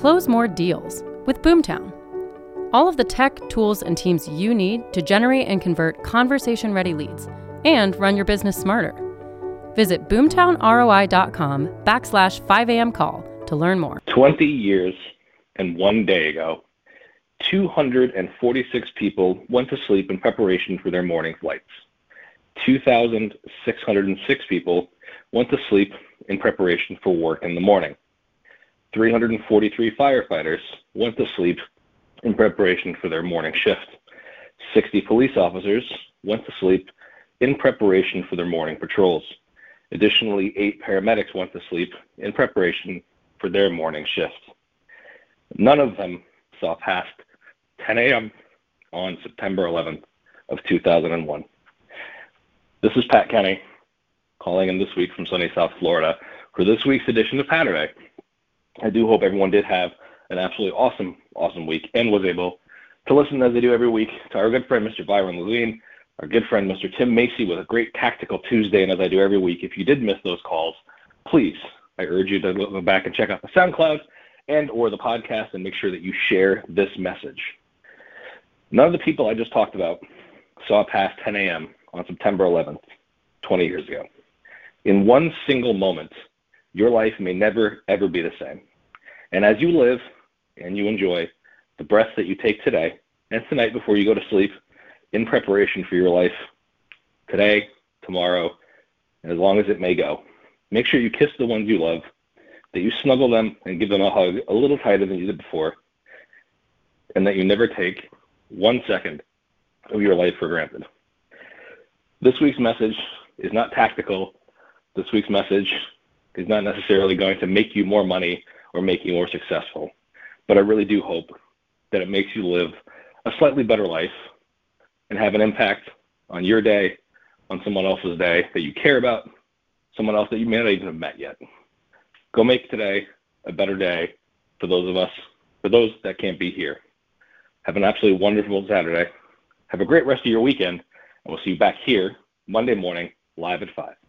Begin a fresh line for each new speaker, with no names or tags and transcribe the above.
Close more deals with Boomtown. All of the tech, tools, and teams you need to generate and convert conversation ready leads and run your business smarter. Visit boomtownroi.com backslash 5am call to learn more.
20 years and one day ago, 246 people went to sleep in preparation for their morning flights. 2,606 people went to sleep in preparation for work in the morning. 343 firefighters went to sleep in preparation for their morning shift. 60 police officers went to sleep in preparation for their morning patrols. Additionally, eight paramedics went to sleep in preparation for their morning shift. None of them saw past 10 a.m. on September 11th of 2001. This is Pat Kenny calling in this week from sunny South Florida for this week's edition of Patterday. I do hope everyone did have an absolutely awesome, awesome week and was able to listen as they do every week to our good friend Mr. Byron Lazine, our good friend Mr. Tim Macy with a great tactical Tuesday, and as I do every week, if you did miss those calls, please, I urge you to go back and check out the SoundCloud and or the podcast and make sure that you share this message. None of the people I just talked about saw past 10 a.m. on September 11th, 20 years ago. In one single moment, your life may never, ever be the same. And as you live and you enjoy the breaths that you take today and tonight before you go to sleep in preparation for your life today, tomorrow, and as long as it may go, make sure you kiss the ones you love, that you snuggle them and give them a hug a little tighter than you did before, and that you never take one second of your life for granted. This week's message is not tactical. This week's message is not necessarily going to make you more money or make you more successful. But I really do hope that it makes you live a slightly better life and have an impact on your day, on someone else's day that you care about, someone else that you may not even have met yet. Go make today a better day for those of us, for those that can't be here. Have an absolutely wonderful Saturday. Have a great rest of your weekend, and we'll see you back here Monday morning, live at 5.